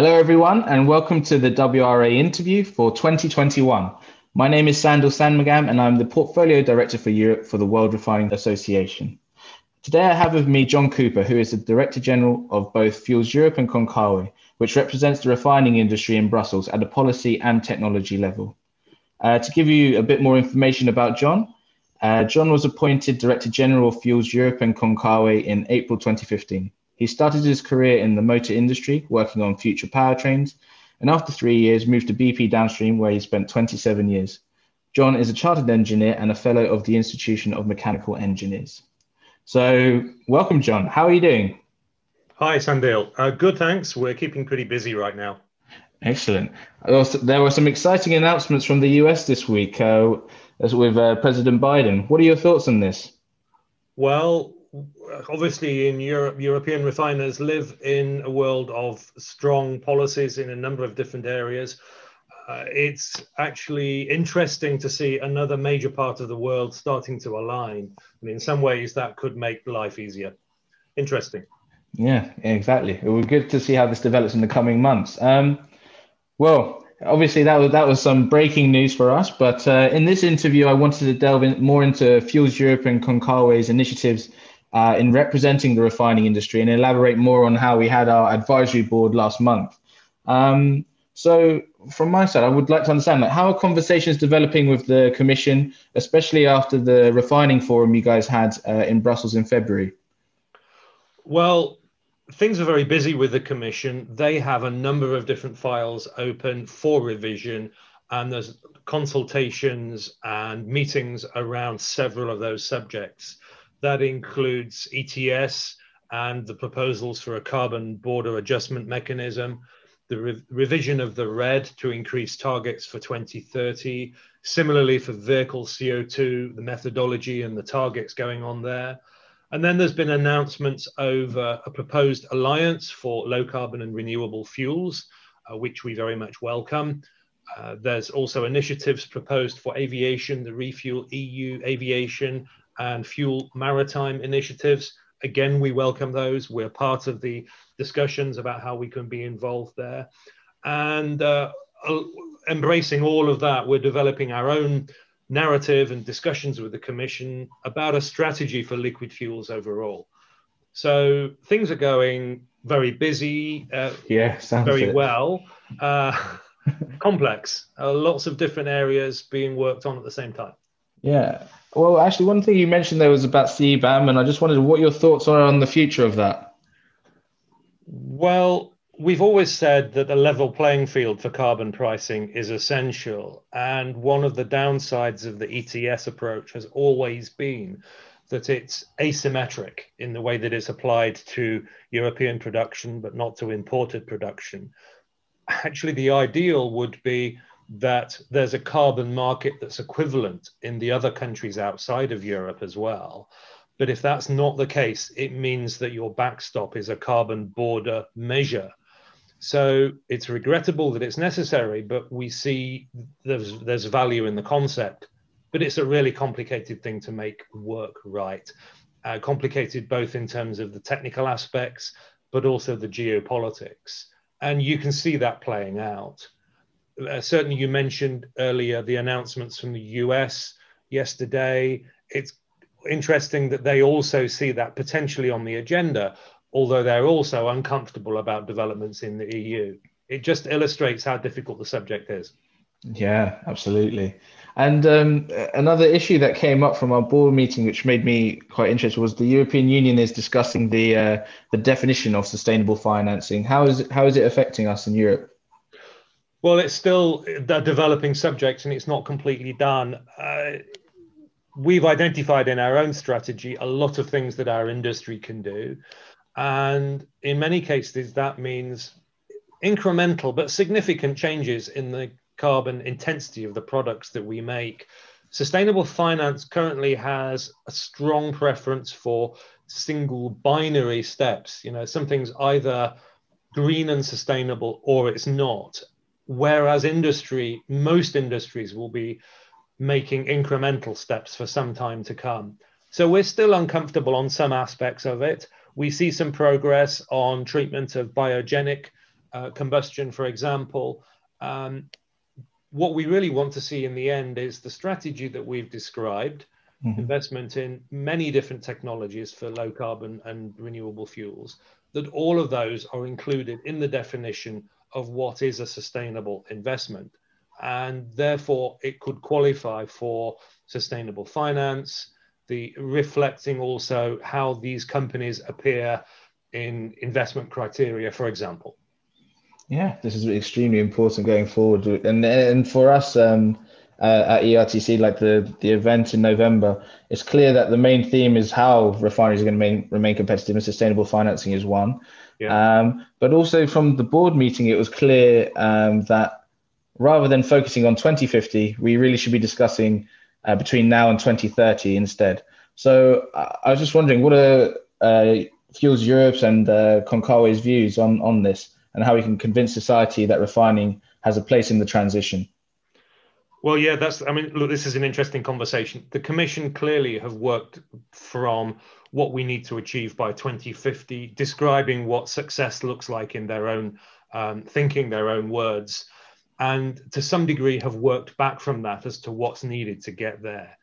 Hello, everyone, and welcome to the WRA interview for 2021. My name is Sandal Sandmagam, and I'm the Portfolio Director for Europe for the World Refining Association. Today, I have with me John Cooper, who is the Director General of both Fuels Europe and Concawe, which represents the refining industry in Brussels at a policy and technology level. Uh, to give you a bit more information about John, uh, John was appointed Director General of Fuels Europe and Concawe in April 2015. He started his career in the motor industry, working on future powertrains, and after three years moved to BP Downstream, where he spent 27 years. John is a chartered engineer and a fellow of the Institution of Mechanical Engineers. So, welcome, John. How are you doing? Hi, Sandil. Uh, good, thanks. We're keeping pretty busy right now. Excellent. There were some exciting announcements from the US this week uh, with uh, President Biden. What are your thoughts on this? Well, obviously in Europe, European refiners live in a world of strong policies in a number of different areas. Uh, it's actually interesting to see another major part of the world starting to align. And in some ways, that could make life easier. Interesting. Yeah, exactly. It would be good to see how this develops in the coming months. Um, well, obviously that was that was some breaking news for us. But uh, in this interview, I wanted to delve in more into Fuels Europe and Concawe's initiatives uh, in representing the refining industry and elaborate more on how we had our advisory board last month. Um, so, from my side, I would like to understand like, how are conversations developing with the Commission, especially after the refining forum you guys had uh, in Brussels in February? Well, things are very busy with the Commission. They have a number of different files open for revision, and there's consultations and meetings around several of those subjects. That includes ETS and the proposals for a carbon border adjustment mechanism, the re revision of the RED to increase targets for 2030, similarly for vehicle CO2, the methodology and the targets going on there. And then there's been announcements over a proposed alliance for low carbon and renewable fuels, uh, which we very much welcome. Uh, there's also initiatives proposed for aviation, the Refuel EU Aviation and Fuel Maritime initiatives. Again, we welcome those. We're part of the discussions about how we can be involved there. And uh, embracing all of that, we're developing our own narrative and discussions with the Commission about a strategy for liquid fuels overall. So things are going very busy, uh, yeah, very it. well, uh, complex, uh, lots of different areas being worked on at the same time. Yeah. Well, actually, one thing you mentioned there was about CBAM, and I just wondered what your thoughts are on the future of that. Well, we've always said that a level playing field for carbon pricing is essential. And one of the downsides of the ETS approach has always been that it's asymmetric in the way that it's applied to European production, but not to imported production. Actually, the ideal would be that there's a carbon market that's equivalent in the other countries outside of Europe as well. But if that's not the case, it means that your backstop is a carbon border measure. So it's regrettable that it's necessary, but we see there's, there's value in the concept. But it's a really complicated thing to make work right. Uh, complicated both in terms of the technical aspects, but also the geopolitics. And you can see that playing out uh, certainly you mentioned earlier the announcements from the US yesterday. It's interesting that they also see that potentially on the agenda, although they're also uncomfortable about developments in the EU. It just illustrates how difficult the subject is. Yeah, absolutely. And um, another issue that came up from our board meeting, which made me quite interested, was the European Union is discussing the uh, the definition of sustainable financing. How is it, how is it affecting us in Europe? Well, it's still a developing subject and it's not completely done. Uh, we've identified in our own strategy a lot of things that our industry can do. And in many cases, that means incremental but significant changes in the carbon intensity of the products that we make. Sustainable finance currently has a strong preference for single binary steps. You know, something's either green and sustainable or it's not whereas industry, most industries will be making incremental steps for some time to come. So we're still uncomfortable on some aspects of it. We see some progress on treatment of biogenic uh, combustion, for example. Um, what we really want to see in the end is the strategy that we've described mm-hmm. investment in many different technologies for low carbon and renewable fuels, that all of those are included in the definition of what is a sustainable investment. And therefore, it could qualify for sustainable finance, the reflecting also how these companies appear in investment criteria, for example. Yeah, this is extremely important going forward, and and for us um, uh, at ERTC, like the the event in November, it's clear that the main theme is how refineries are going to remain, remain competitive, and sustainable financing is one. Yeah. Um, but also from the board meeting, it was clear um, that rather than focusing on 2050, we really should be discussing uh, between now and 2030 instead. So uh, I was just wondering, what are uh, Fuels Europe's and uh, views on on this? and how we can convince society that refining has a place in the transition. Well, yeah, that's. I mean, look, this is an interesting conversation. The Commission clearly have worked from what we need to achieve by 2050, describing what success looks like in their own um, thinking, their own words, and to some degree have worked back from that as to what's needed to get there.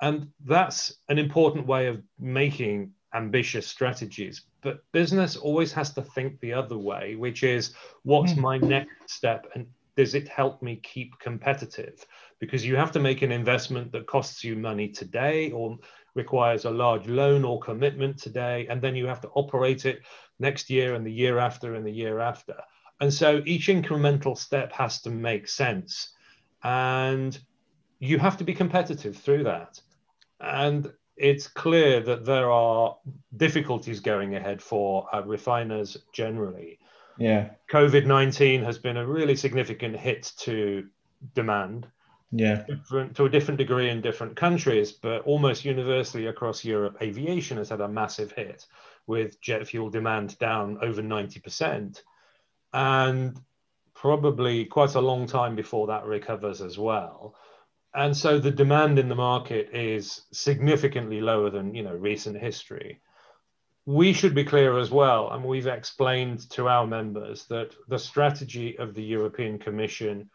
And that's an important way of making ambitious strategies. But business always has to think the other way, which is what's mm. my next step and does it help me keep competitive? Because you have to make an investment that costs you money today or requires a large loan or commitment today, and then you have to operate it next year and the year after and the year after. And so each incremental step has to make sense. And you have to be competitive through that. And it's clear that there are difficulties going ahead for uh, refiners generally. Yeah. COVID 19 has been a really significant hit to demand. Yeah. Different, to a different degree in different countries, but almost universally across Europe, aviation has had a massive hit with jet fuel demand down over 90%. And probably quite a long time before that recovers as well and so the demand in the market is significantly lower than you know recent history we should be clear as well and we've explained to our members that the strategy of the european commission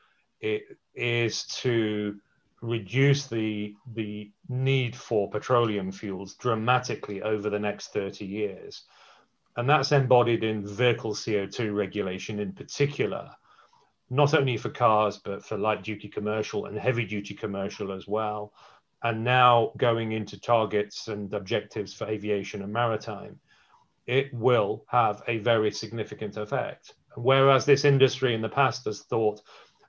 is to reduce the the need for petroleum fuels dramatically over the next 30 years and that's embodied in vehicle co2 regulation in particular not only for cars, but for light duty commercial and heavy duty commercial as well. And now going into targets and objectives for aviation and maritime, it will have a very significant effect. Whereas this industry in the past has thought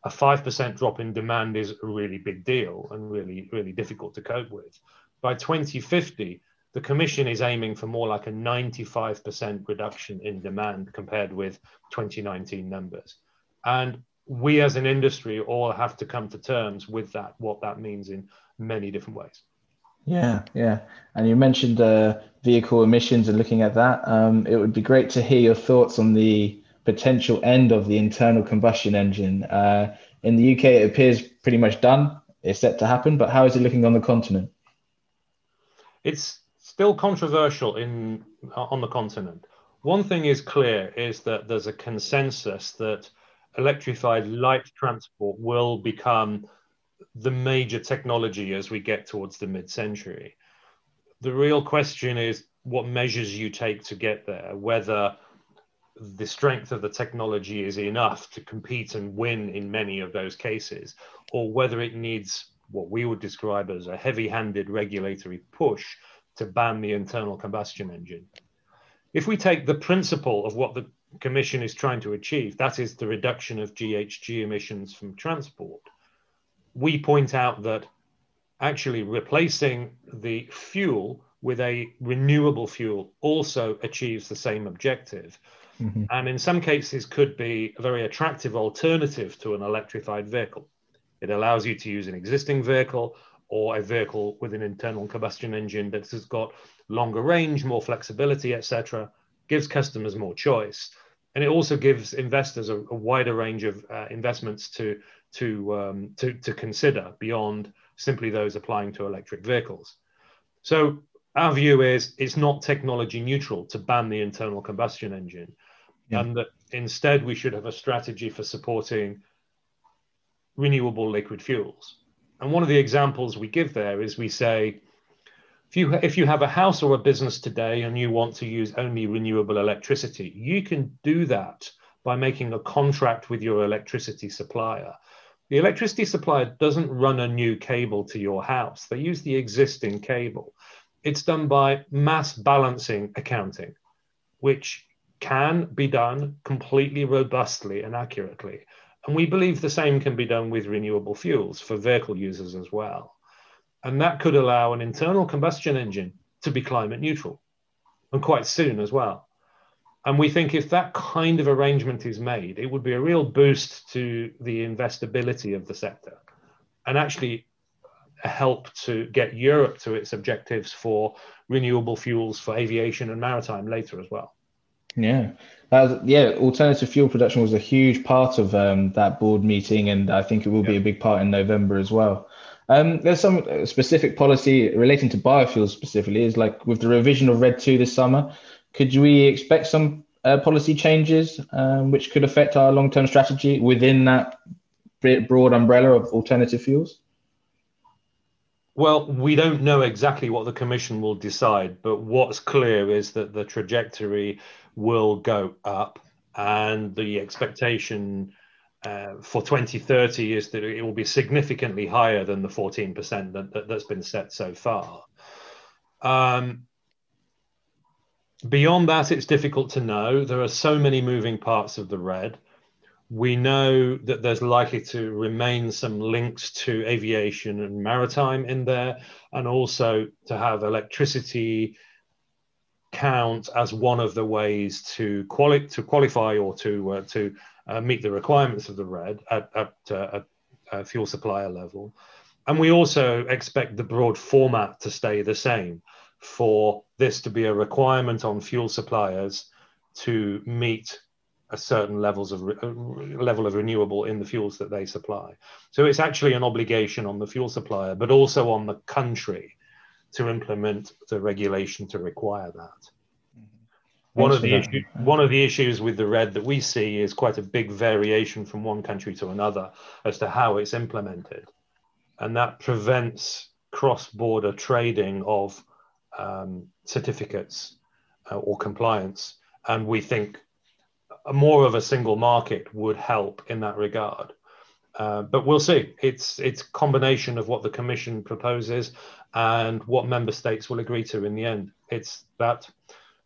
a 5% drop in demand is a really big deal and really, really difficult to cope with. By 2050, the Commission is aiming for more like a 95% reduction in demand compared with 2019 numbers. And we as an industry all have to come to terms with that, what that means in many different ways. Yeah, yeah. And you mentioned uh, vehicle emissions and looking at that. Um, it would be great to hear your thoughts on the potential end of the internal combustion engine. Uh, in the UK, it appears pretty much done. It's set to happen, but how is it looking on the continent? It's still controversial in on the continent. One thing is clear is that there's a consensus that electrified light transport will become the major technology as we get towards the mid century. The real question is what measures you take to get there, whether the strength of the technology is enough to compete and win in many of those cases, or whether it needs what we would describe as a heavy handed regulatory push to ban the internal combustion engine. If we take the principle of what the Commission is trying to achieve, that is the reduction of GHG emissions from transport, we point out that actually replacing the fuel with a renewable fuel also achieves the same objective. Mm-hmm. And in some cases, could be a very attractive alternative to an electrified vehicle. It allows you to use an existing vehicle or a vehicle with an internal combustion engine that has got longer range, more flexibility, etc., gives customers more choice and it also gives investors a, a wider range of uh, investments to to, um, to to consider beyond simply those applying to electric vehicles. So our view is it's not technology neutral to ban the internal combustion engine, yeah. and that instead we should have a strategy for supporting renewable liquid fuels. And one of the examples we give there is we say, if you if you have a house or a business today and you want to use only renewable electricity, you can do that by making a contract with your electricity supplier. The electricity supplier doesn't run a new cable to your house. They use the existing cable. It's done by mass balancing accounting, which can be done completely robustly and accurately. And we believe the same can be done with renewable fuels for vehicle users as well. And that could allow an internal combustion engine to be climate neutral and quite soon as well. And we think if that kind of arrangement is made, it would be a real boost to the investability of the sector and actually help to get Europe to its objectives for renewable fuels for aviation and maritime later as well. Yeah, yeah. Alternative fuel production was a huge part of um, that board meeting, and I think it will be a big part in November as well. Um, there's some specific policy relating to biofuels specifically, is like with the revision of RED Two this summer. Could we expect some uh, policy changes um, which could affect our long-term strategy within that broad umbrella of alternative fuels? Well, we don't know exactly what the Commission will decide, but what's clear is that the trajectory will go up, and the expectation uh, for 2030 is that it will be significantly higher than the 14% that, that, has been set so far. Um, Beyond that, it's difficult to know. There are so many moving parts of the RED. We know that there's likely to remain some links to aviation and maritime in there, and also to have electricity count as one of the ways to, quali- to qualify or to, uh, to uh, meet the requirements of the RED at, at, uh, at fuel supplier level. And we also expect the broad format to stay the same for this to be a requirement on fuel suppliers to meet a certain levels of re- uh, level of renewable in the fuels that they supply. So it's actually an obligation on the fuel supplier, but also on the country to implement the regulation to require that. Mm-hmm. One of the issue, one of the issues with the RED that we see is quite a big variation from one country to another as to how it's implemented, and that prevents cross-border trading of um, certificates uh, or compliance. And we think more of a single market would help in that regard. Uh, but we'll see. It's it's combination of what the Commission proposes and what member states will agree to in the end. It's that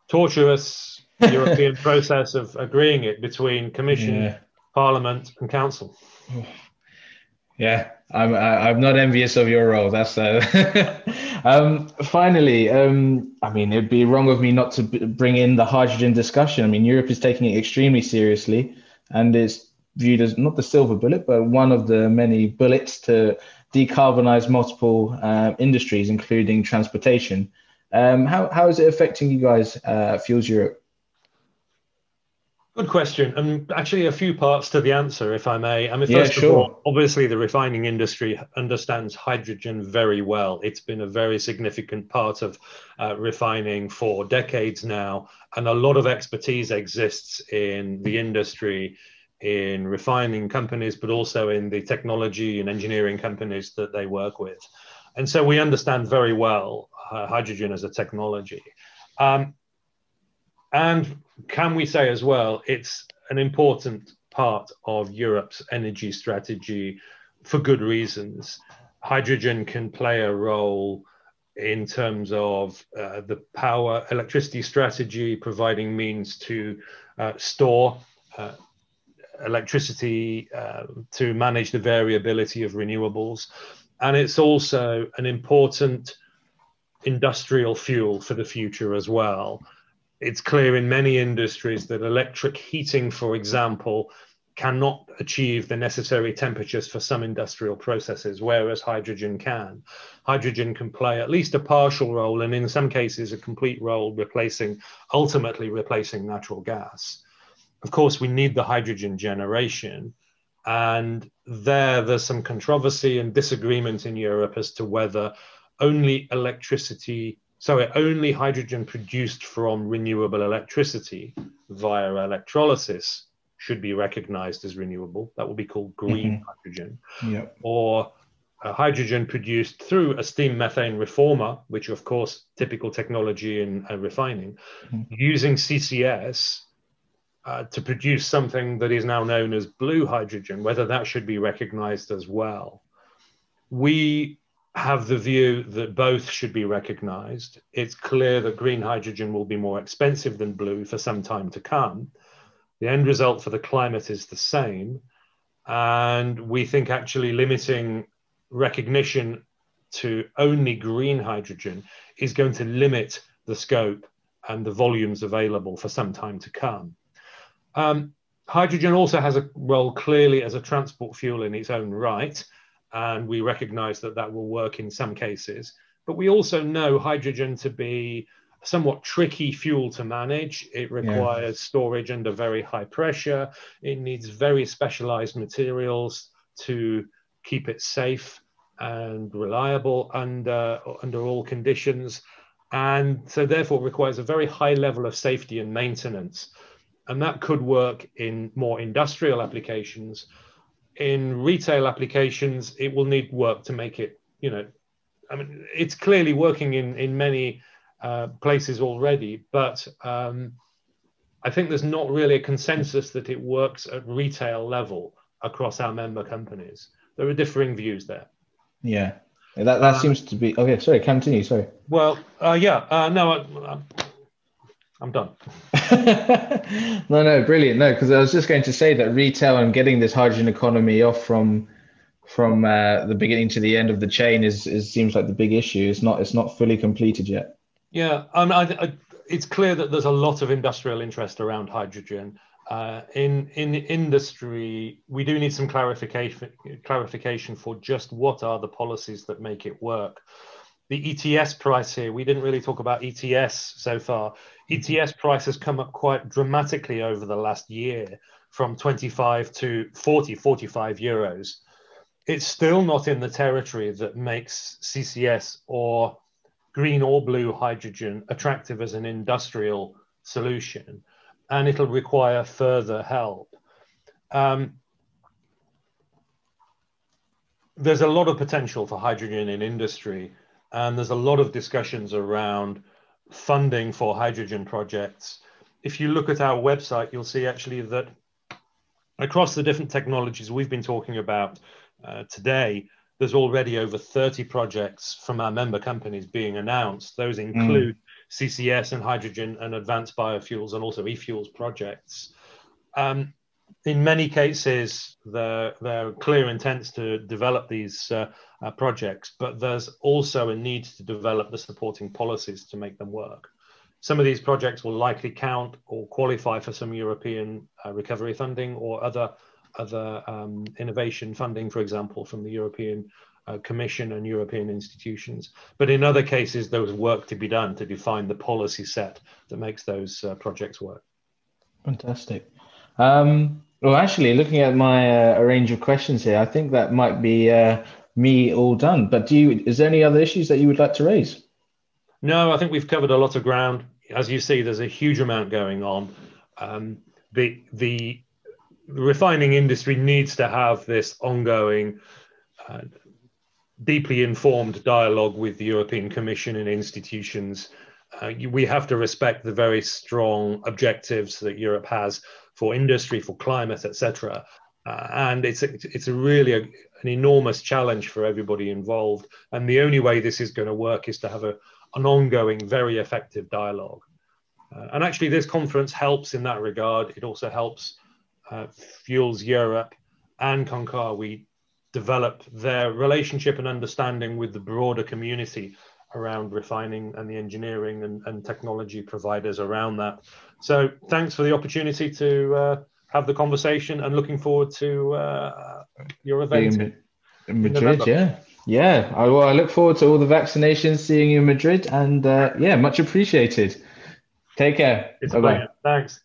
tortuous European process of agreeing it between Commission, yeah. Parliament, and Council. Yeah, I'm I'm not envious of your role. That's uh... um, finally. Um, I mean, it'd be wrong of me not to b- bring in the hydrogen discussion. I mean, Europe is taking it extremely seriously, and is viewed as not the silver bullet, but one of the many bullets to decarbonize multiple uh, industries, including transportation. Um, how how is it affecting you guys, uh, Fuels Europe? Good question, and actually a few parts to the answer, if I may. I mean, first yeah, sure. of all, obviously the refining industry understands hydrogen very well. It's been a very significant part of uh, refining for decades now, and a lot of expertise exists in the industry, in refining companies, but also in the technology and engineering companies that they work with. And so we understand very well uh, hydrogen as a technology. Um, and can we say as well, it's an important part of Europe's energy strategy for good reasons. Hydrogen can play a role in terms of uh, the power electricity strategy, providing means to uh, store uh, electricity uh, to manage the variability of renewables. And it's also an important industrial fuel for the future as well it's clear in many industries that electric heating, for example, cannot achieve the necessary temperatures for some industrial processes, whereas hydrogen can. Hydrogen can play at least a partial role, and in some cases, a complete role, replacing, ultimately replacing natural gas. Of course, we need the hydrogen generation. And there, there's some controversy and disagreement in Europe as to whether only electricity so only hydrogen produced from renewable electricity via electrolysis should be recognized as renewable. That will be called green mm-hmm. hydrogen. Yep. Or uh, hydrogen produced through a steam methane reformer, which of course typical technology in uh, refining, mm-hmm. using CCS uh, to produce something that is now known as blue hydrogen, whether that should be recognized as well. We have the view that both should be recognized. It's clear that green hydrogen will be more expensive than blue for some time to come. The end result for the climate is the same. And we think actually limiting recognition to only green hydrogen is going to limit the scope and the volumes available for some time to come. Um, hydrogen also has a role clearly as a transport fuel in its own right, and we recognize that that will work in some cases. But we also know hydrogen to be a somewhat tricky fuel to manage. It requires yeah. storage under very high pressure. It needs very specialized materials to keep it safe and reliable under, under all conditions. And so, therefore, requires a very high level of safety and maintenance and that could work in more industrial applications. In retail applications, it will need work to make it, you know, I mean, it's clearly working in, in many uh, places already, but um, I think there's not really a consensus that it works at retail level across our member companies. There are differing views there. Yeah, that, that uh, seems to be okay. Sorry, continue. Sorry. Well, uh, yeah, uh, no, I, I'm done. no, no, brilliant. No, because I was just going to say that retail and getting this hydrogen economy off from from uh, the beginning to the end of the chain is, is seems like the big issue. It's not it's not fully completed yet. Yeah, um, I, I, it's clear that there's a lot of industrial interest around hydrogen. Uh, in in industry, we do need some clarification clarification for just what are the policies that make it work the ETS price here, we didn't really talk about ETS so far. ETS price has come up quite dramatically over the last year from 25 to 40, 45 euros. It's still not in the territory that makes CCS or green or blue hydrogen attractive as an industrial solution, and it'll require further help. Um, there's a lot of potential for hydrogen in industry and there's a lot of discussions around funding for hydrogen projects. If you look at our website, you'll see actually that across the different technologies we've been talking about uh, today, there's already over 30 projects from our member companies being announced. Those mm. include mm. CCS and hydrogen and advanced biofuels and also e-fuels projects. Um, in many cases, there, there are clear intents to develop these uh, uh, projects, but there's also a need to develop the supporting policies to make them work. Some of these projects will likely count or qualify for some European uh, recovery funding or other other um, innovation funding, for example, from the European uh, Commission and European institutions. But in other cases, there was work to be done to define the policy set that makes those uh, projects work. Fantastic. Um, well, actually, looking at my uh, range of questions here, I think that might be uh, me all done. But do you? Is there any other issues that you would like to raise? No, I think we've covered a lot of ground. As you see, there's a huge amount going on. Um, the the refining industry needs to have this ongoing, uh, deeply informed dialogue with the European Commission and institutions. Uh, we have to respect the very strong objectives that Europe has for industry, for climate, etc. Uh, and it's a, it's a really a, an enormous challenge for everybody involved. And the only way this is going to work is to have a, an ongoing, very effective dialogue. Uh, and actually, this conference helps in that regard. It also helps uh, Fuels Europe and Concawe develop their relationship and understanding with the broader community around refining and the engineering and, and technology providers around that. So thanks for the opportunity to uh, have the conversation and looking forward to uh, your event in, in Madrid. In yeah, yeah. I, well, I look forward to all the vaccinations, seeing you in Madrid, and uh, yeah, much appreciated. Take care. It's Bye-bye. Thanks.